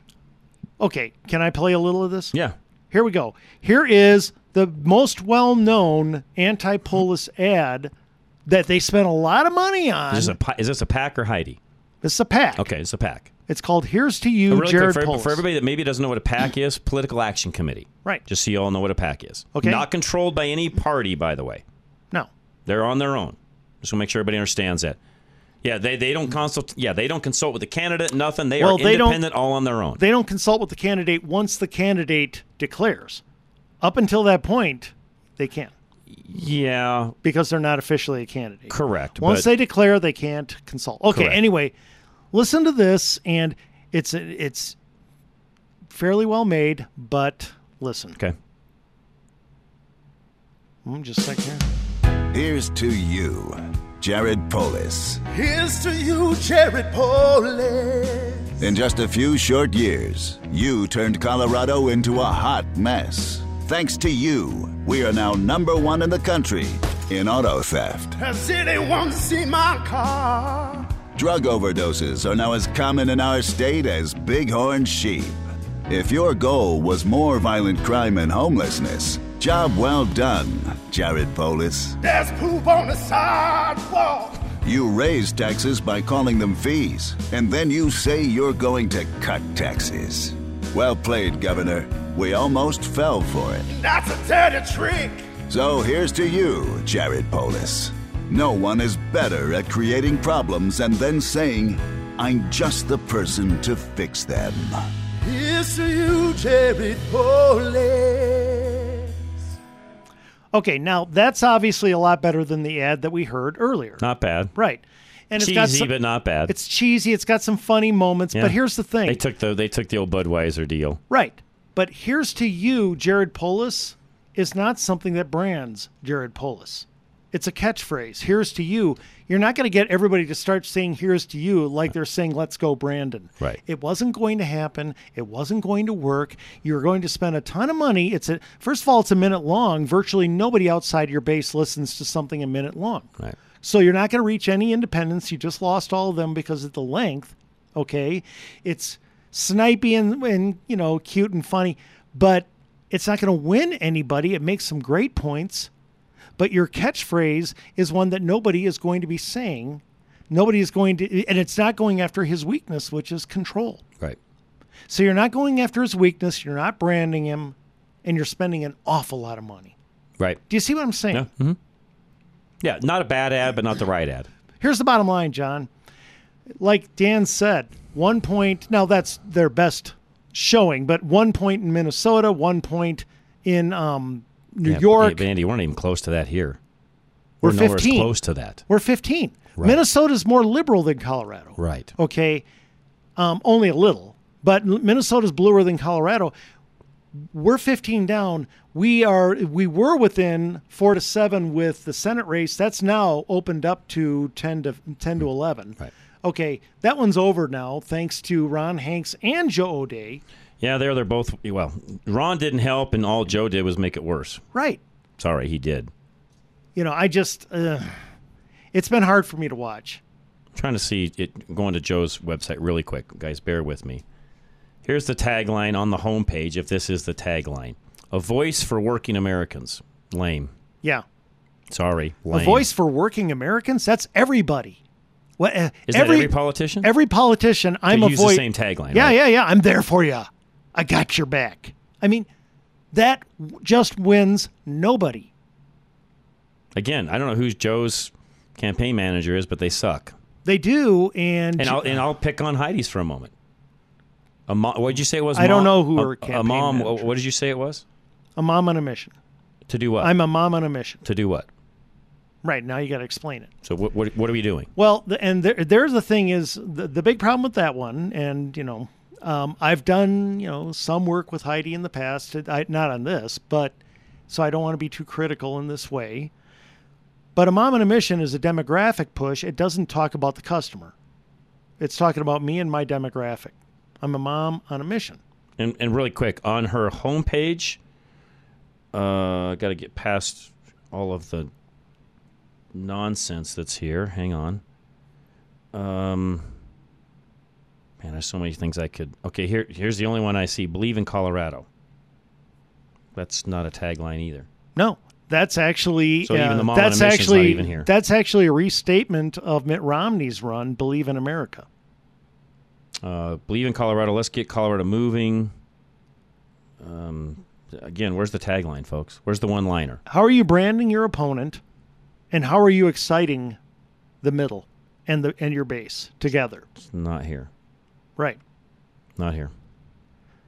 Okay, can I play a little of this? Yeah. Here we go. Here is the most well-known anti-Polis ad that they spent a lot of money on. Is this a is this a PAC or Heidi? This is a PAC. Okay, it's a PAC. It's called "Here's to You, really Jared quick, for, Polis." for everybody that maybe doesn't know what a PAC is, political action committee. Right. Just so you all know what a PAC is. Okay. Not controlled by any party, by the way. No. They're on their own. Just want to make sure everybody understands that. Yeah, they, they don't consult. Yeah, they don't consult with the candidate. Nothing. They Well, are they independent, all on their own. They don't consult with the candidate once the candidate declares. Up until that point, they can't. Yeah. Because they're not officially a candidate. Correct. Once they declare, they can't consult. Okay. Correct. Anyway, listen to this, and it's it's fairly well made, but listen. Okay. Mm, just a second here. Here's to you, Jared Polis. Here's to you, Jared Polis. In just a few short years, you turned Colorado into a hot mess. Thanks to you, we are now number one in the country in auto theft. Has anyone seen my car? Drug overdoses are now as common in our state as bighorn sheep. If your goal was more violent crime and homelessness, job well done, Jared Polis. There's poop on the sidewalk. You raise taxes by calling them fees, and then you say you're going to cut taxes. Well played, Governor. We almost fell for it. That's a dirty trick. So here's to you, Jared Polis. No one is better at creating problems and then saying, I'm just the person to fix them. Here's to you, Jared Polis. Okay, now that's obviously a lot better than the ad that we heard earlier. Not bad. Right. And it's Cheesy, but not bad. It's cheesy. It's got some funny moments. Yeah. But here's the thing. They took the they took the old Budweiser deal. Right. But here's to you, Jared Polis, is not something that brands Jared Polis. It's a catchphrase. Here's to you. You're not going to get everybody to start saying here's to you like they're saying let's go Brandon. Right. It wasn't going to happen. It wasn't going to work. You're going to spend a ton of money. It's a first of all, it's a minute long. Virtually nobody outside your base listens to something a minute long. Right. So you're not going to reach any independents. You just lost all of them because of the length. Okay. It's snipey and, and you know, cute and funny, but it's not going to win anybody. It makes some great points, but your catchphrase is one that nobody is going to be saying. Nobody is going to, and it's not going after his weakness, which is control. Right. So you're not going after his weakness. You're not branding him, and you're spending an awful lot of money. Right. Do you see what I'm saying? Yeah. Mm-hmm. Yeah. Not a bad ad, but not the right ad. Here's the bottom line, John. Like Dan said, one point, now that's their best showing, but one point in Minnesota, one point in um, New Yeah, York. Hey, Andy, we're not even close to that here. We're as 15. close to that. We're 15. Right. Minnesota's more liberal than Colorado. Right. Okay. Um, only a little, but Minnesota's bluer than Colorado. We're 15 down. We are we were within 4 to 7 with the Senate race. That's now opened up to 10 to 10 to 11. Right. Okay, that one's over now thanks to Ron Hanks and Joe O'Dea. Yeah, they're they're both well. Ron didn't help, and all Joe did was make it worse. Right. Sorry, he did. You know, I just uh, it's been hard for me to watch. I'm trying to see it going to Joe's website really quick. Guys, bear with me. Here's the tagline on the homepage if this is the tagline. A voice for working Americans. Lame. Yeah. Sorry. Lame. A voice for working Americans? That's everybody. What, uh, Is that every politician? Every politician, I'm a voice. the same tagline. Yeah, right? yeah, yeah. I'm there for you. I got your back. I mean, that just wins nobody. Again, I don't know who Joe's campaign manager is, but they suck. They do, and And I'll and I'll pick on Heidi's for a moment. A what did you say it was? I don't know who a, her a mom. manager What did you say it was? a mom on a mission. To do what? I'm a mom on a mission. to do what? Right now, you got to explain it. So what, what what are we doing? Well, the, and there, there's the thing is the, the big problem with that one, and you know, um, I've done you know some work with Heidi in the past, I, not on this, but so I don't want to be too critical in this way. But a mom on a mission is a demographic push. It doesn't talk about the customer. It's talking about me and my demographic. I'm a mom on a mission. And and really quick on her homepage, uh, got to get past all of the nonsense that's here. Hang on. Um, man, there's so many things I could. Okay, here here's the only one I see. Believe in Colorado. That's not a tagline either. No, that's actually So even uh, that's actually even here. that's actually a restatement of Mitt Romney's run, "Believe in America." Uh, believe in Colorado. Let's get Colorado moving. Um, again, where's the tagline, folks? Where's the one-liner? How are you branding your opponent, and how are you exciting the middle and the and your base together? It's not here. Right. Not here.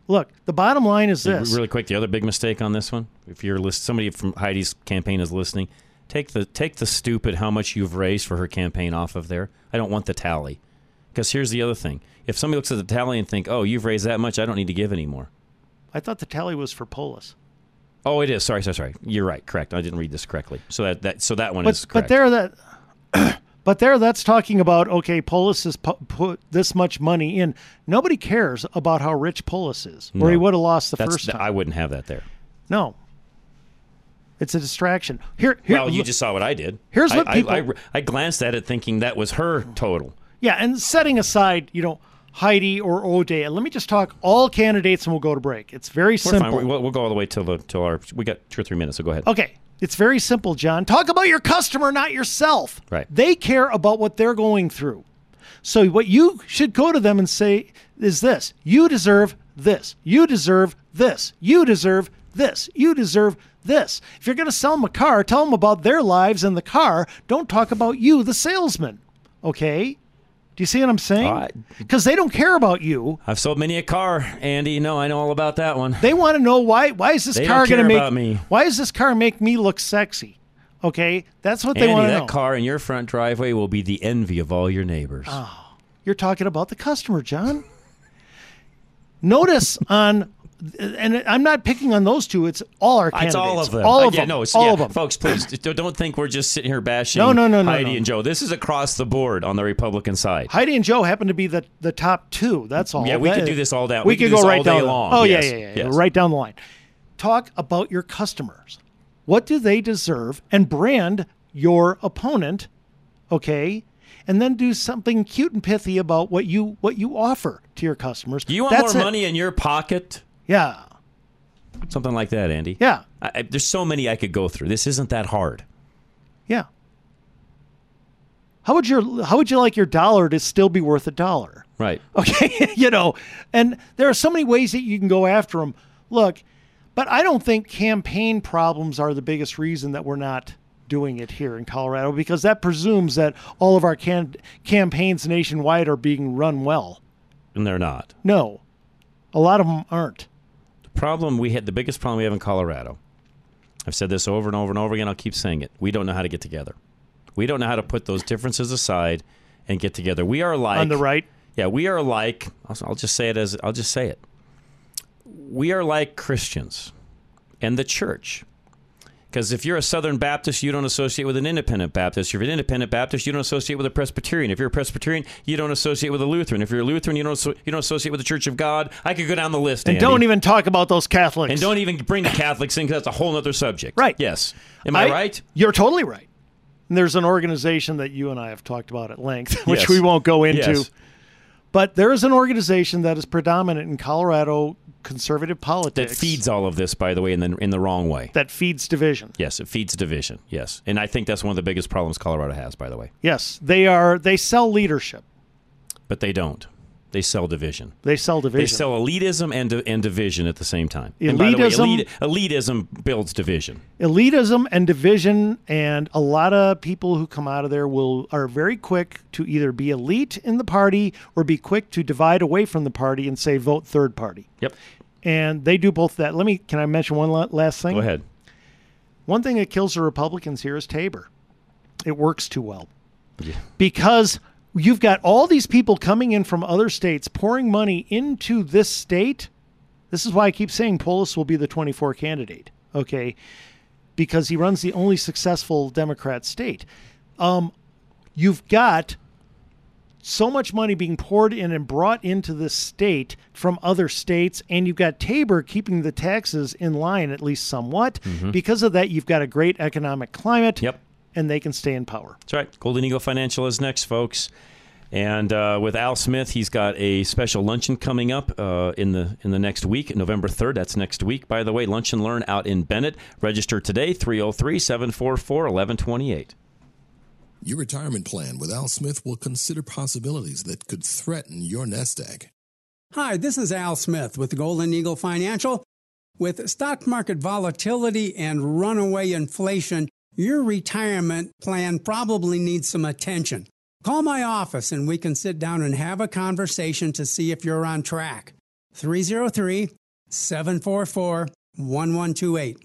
Look, the bottom line is this. Really quick, the other big mistake on this one, if you're list, somebody from Heidi's campaign is listening, take the take the stupid how much you've raised for her campaign off of there. I don't want the tally, because here's the other thing: if somebody looks at the tally and think, "Oh, you've raised that much, I don't need to give anymore." I thought the tally was for Polis. Oh, it is. Sorry, sorry, sorry. You're right. Correct. I didn't read this correctly. So that, that so that one But is correct. but there that. But there, that's talking about okay. Polis has pu- put this much money in. Nobody cares about how rich Polis is, or he would have lost the That's- first time. I wouldn't have that there. No, it's a distraction. Here, here. well, you look- just saw what I did. Here's what I, people- I, I glanced at it thinking that was her total. Yeah, and setting aside, you know, Heidi or O'Dea, let me just talk all candidates and we'll go to break. It's very We're simple. fine. We'll, we'll go all the way till the till our. We got two or three minutes. So go ahead. Okay, it's very simple, John. Talk about your customer, not yourself. Right. They care about what they're going through. So what you should go to them and say is this: you deserve this. You deserve this. You deserve this. You deserve this. If you're going to sell them a car, tell them about their lives and the car. Don't talk about you, the salesman. Okay? Do you see what I'm saying? Because they don't care about you. I've sold many a car, Andy. No, I know all about that one. They want to know why. Why is this They car going to make me. Why does this car make me look sexy? Okay, that's what they want to know. that car in your front driveway will be the envy of all your neighbors. Oh, you're talking about the customer, John. Notice on, and I'm not picking on those two. It's all our candidates. It's all of them. All Uh, of yeah, them. No, it's, all yeah, of them. folks. Please don't think we're just sitting here bashing. No, no, no, no, Heidi no. and Joe. This is across the board on the Republican side. Heidi and Joe happen to be the, the top two. That's all. Yeah, we That- could do this all down- We, we could could go this right all down. the- long. Oh Yes, yeah, yeah, yeah, yes. right down the line. Talk about your customers. What do they deserve? And brand your opponent. Okay. And then do something cute and pithy about what you what you offer to your customers. Do you want That's more it. money in your pocket? Yeah. Something like that, Andy. Yeah. I, I, there's so many I could go through. This isn't that hard. Yeah. How would your how would you like your dollar to still be worth a dollar? Right. Okay, you know, and there are so many ways that you can go after them. Look, but I don't think campaign problems are the biggest reason that we're not doing it here in Colorado because that presumes that all of our can- campaigns nationwide are being run well. And they're not. No, a lot of them aren't. Problem we had, the biggest problem we have in Colorado, I've said this over and over and over again. I'll keep saying it. We don't know how to get together. We don't know how to put those differences aside and get together. We are like On the right? Yeah, we are like. I'll, I'll just say it as I'll just say it. We are like Christians and the church. Because if you're a Southern Baptist, you don't associate with an Independent Baptist. If you're an Independent Baptist, you don't associate with a Presbyterian. If you're a Presbyterian, you don't associate with a Lutheran. If you're a Lutheran, you don't you don't associate with the Church of God. I could go down the list. And Andy. don't even talk about those Catholics. and don't even bring the Catholics in because that's a whole other subject. Right. Yes. Am I, right? You're totally right. And there's an organization that you and I have talked about at length, which Yes. we won't go into. Yes. But there is an organization that is predominant in Colorado conservative politics That feeds all of this, by the way, in the in the wrong way. that feeds division. Yes, it feeds division. Yes, and I think that's one of the biggest problems Colorado has, by the way. Yes, they are. They sell leadership. But they don't. They sell division. They sell division. They sell elitism and and division at the same time. And by the way, Elitism- elite, elitism builds division. elitism and division and a lot of people who come out of there will are very quick to either be elite in the party or be quick to divide away from the party and say vote third party Yep. and they do both that let me can i mention one last thing Go ahead. one thing that kills the republicans here is tabor it works too well because you've got all these people coming in from other states pouring money into this state this is why i keep saying polis will be the 24 candidate okay because he runs the only successful Democrat state. Um, you've got so much money being poured in and brought into this state from other states, and you've got Tabor keeping the taxes in line at least somewhat. Mhm. Because of that, you've got a great economic climate. Yep. And they can stay in power. That's right. Golden Eagle Financial is next, folks. And uh, with Al Smith, he's got a special luncheon coming up uh, in the in the next week, November 3rd. That's next week, by the way. Lunch and Learn out in Bennett. Register today, 303 744 1128. Your retirement plan with Al Smith will consider possibilities that could threaten your nest egg. Hi, this is Al Smith with Golden Eagle Financial. With stock market volatility and runaway inflation, your retirement plan probably needs some attention. Call my office and we can sit down and have a conversation to see if you're on track. 303 744 1128.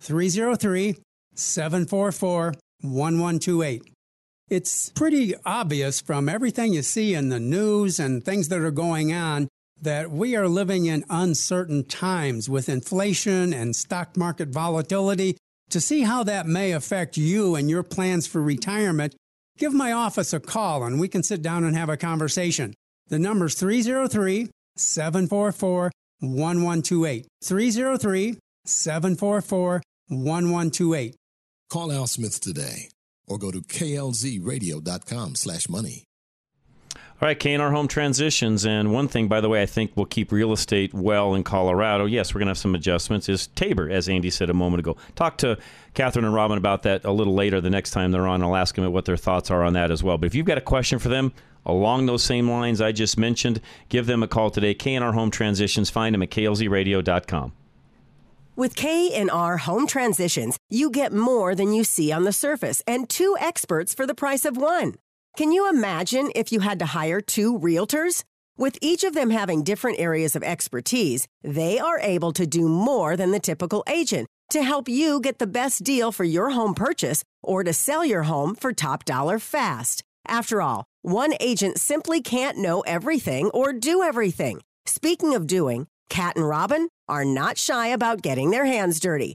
303 744 1128. It's pretty obvious from everything you see in the news and things that are going on that we are living in uncertain times with inflation and stock market volatility. To see how that may affect you and your plans for retirement, give my office a call and we can sit down and have a conversation. The number's 303 744 1128. 303 744 1128. Call Al Smith today or go to klzradio.com slash money. All right, K&R Home Transitions. And one thing, by the way, I think will keep real estate well in Colorado. Yes, we're going to have some adjustments. Is Tabor, as Andy said a moment ago. Talk to Catherine and Robin about that a little later the next time they're on. I'll ask them what their thoughts are on that as well. But if you've got a question for them along those same lines I just mentioned, give them a call today. K&R Home Transitions. Find them at klzradio.com. With K&R Home Transitions, you get more than you see on the surface and two experts for the price of one. Can you imagine if you had to hire two realtors? With each of them having different areas of expertise, they are able to do more than the typical agent to help you get the best deal for your home purchase or to sell your home for top dollar fast. After all, one agent simply can't know everything or do everything. Speaking of doing, Cat and Robin are not shy about getting their hands dirty.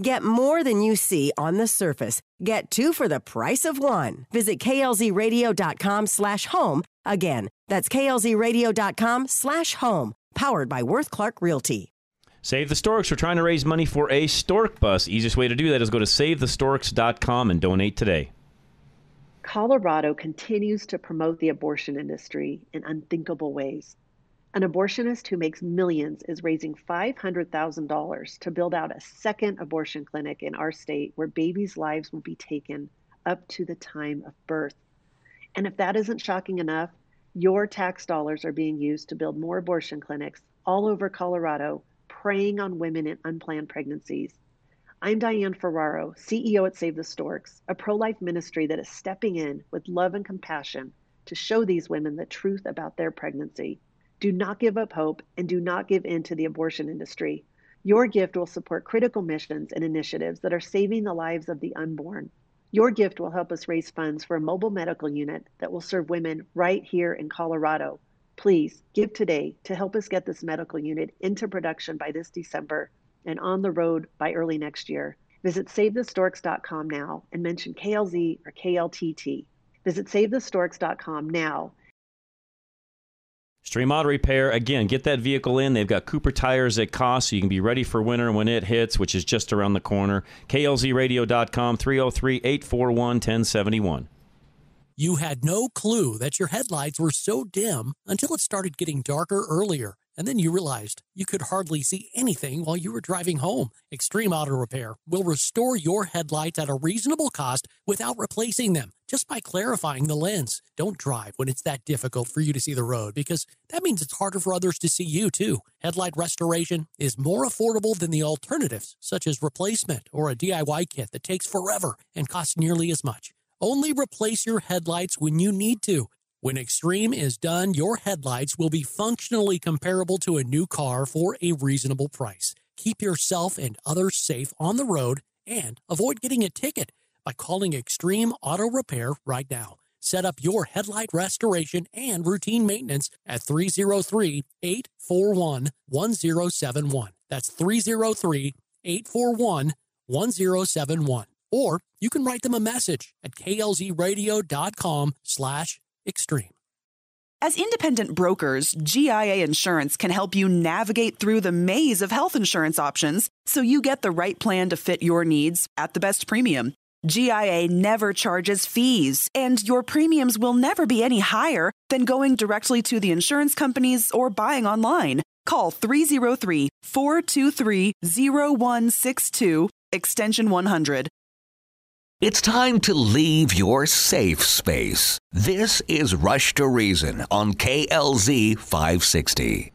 Get more than you see on the surface. Get two for the price of one. Visit klzradio.com slash home. Again, that's klzradio.com slash home. Powered by Worth Clark Realty. Save the Storks. We're trying to raise money for a stork bus. Easiest way to do that is go to savethestorks.com and donate today. Colorado continues to promote the abortion industry in unthinkable ways. An abortionist who makes millions is raising $500,000 to build out a second abortion clinic in our state where babies' lives will be taken up to the time of birth. And if that isn't shocking enough, your tax dollars are being used to build more abortion clinics all over Colorado, preying on women in unplanned pregnancies. I'm Diane Ferraro, CEO at Save the Storks, a pro life ministry that is stepping in with love and compassion to show these women the truth about their pregnancy. Do not give up hope and do not give in to the abortion industry. Your gift will support critical missions and initiatives that are saving the lives of the unborn. Your gift will help us raise funds for a mobile medical unit that will serve women right here in Colorado. Please give today to help us get this medical unit into production by this December and on the road by early next year. Visit SaveTheStorks.com now and mention KLZ or KLTT. Visit SaveTheStorks.com now Extreme Auto Repair, again, get that vehicle in. They've got Cooper tires at cost, so you can be ready for winter when it hits, which is just around the corner. KLZradio.com, 303 841 1071. You had no clue that your headlights were so dim until it started getting darker earlier. And then you realized you could hardly see anything while you were driving home. Extreme Auto Repair will restore your headlights at a reasonable cost without replacing them, just by clarifying the lens. Don't drive when it's that difficult for you to see the road because that means it's harder for others to see you too. Headlight restoration is more affordable than the alternatives, such as replacement or a DIY kit that takes forever and costs nearly as much. Only replace your headlights when you need to. When Extreme is done, your headlights will be functionally comparable to a new car for a reasonable price. Keep yourself and others safe on the road and avoid getting a ticket by calling Extreme Auto Repair right now. Set up your headlight restoration and routine maintenance at 303 841 1071. That's 303 841 1071. Or you can write them a message at klzradio.com slash extreme. As independent brokers, GIA Insurance can help you navigate through the maze of health insurance options so you get the right plan to fit your needs at the best premium. GIA never charges fees, and your premiums will never be any higher than going directly to the insurance companies or buying online. Call 303 423 0162, extension 100. It's time to leave your safe space. This is Rush to Reason on KLZ 560.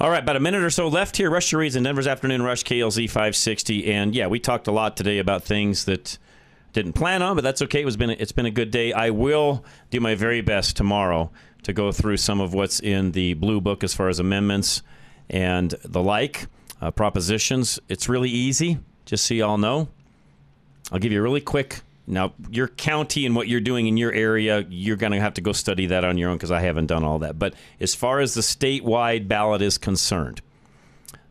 All right, about a minute or so left here. Rush to in Denver's Afternoon Rush, KLZ 560. And yeah, we talked a lot today about things that didn't plan on, but that's okay. It was been a, it's been a good day. I will do my very best tomorrow to go through some of what's in the blue book as far as amendments and the like, uh, propositions. It's really easy, just so y'all know. I'll give you a really quick. Now, your county and what you're doing in your area, you're going to have to go study that on your own because I haven't done all that. But as far as the statewide ballot is concerned,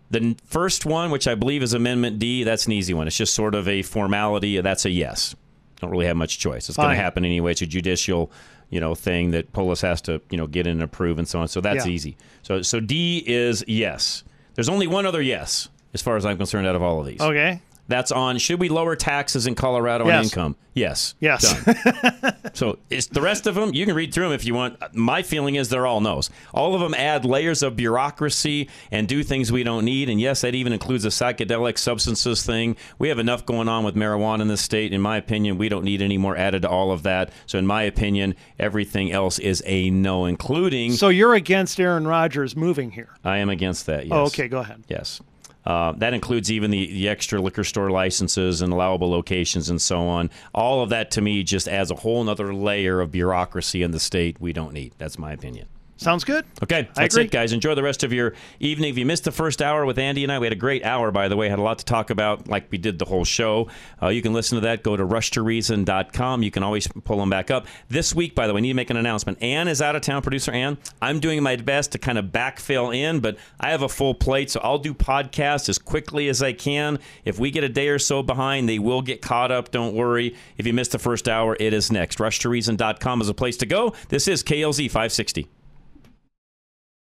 the first one, which I believe is Amendment D, that's an easy one. It's just sort of a formality. That's a yes. Don't really have much choice. It's going to happen anyway. It's a judicial, you know, thing that Polis has to, you know, get in and approve and so on. So that's Yeah. easy. So so D is yes. There's only one other yes, as far as I'm concerned, out of all of these. Okay. That's on should we lower taxes in Colorado on income? Yes. Yes. So it's the rest of them, you can read through them if you want. My feeling is they're all no's. All of them add layers of bureaucracy and do things we don't need. And yes, that even includes a psychedelic substances thing. We have enough going on with marijuana in this state. In my opinion, we don't need any more added to all of that. So in my opinion, everything else is a no, including So you're against Aaron Rodgers moving here? I am against that. Oh, yes. Oh, okay, go ahead. Yes. Uh, that includes even the, the extra liquor store licenses and allowable locations and so on. All of that to me just adds a whole other layer of bureaucracy in the state we don't need. That's my opinion. Sounds good. Okay, that's it, guys. Enjoy the rest of your evening. If you missed the first hour with Andy and I, we had a great hour, by the way. Had a lot to talk about, like we did the whole show. Uh, you can listen to that. Go to rushtoreason.com. You can always pull them back up. This week, by the way, I need to make an announcement. Ann is out of town, producer Ann. I'm doing my best to kind of backfill in, but I have a full plate, so I'll do podcasts as quickly as I can. If we get a day or so behind, they will get caught up. Don't worry. If you missed the first hour, it is next. Rushtoreason.com is a place to go. This is KLZ 560.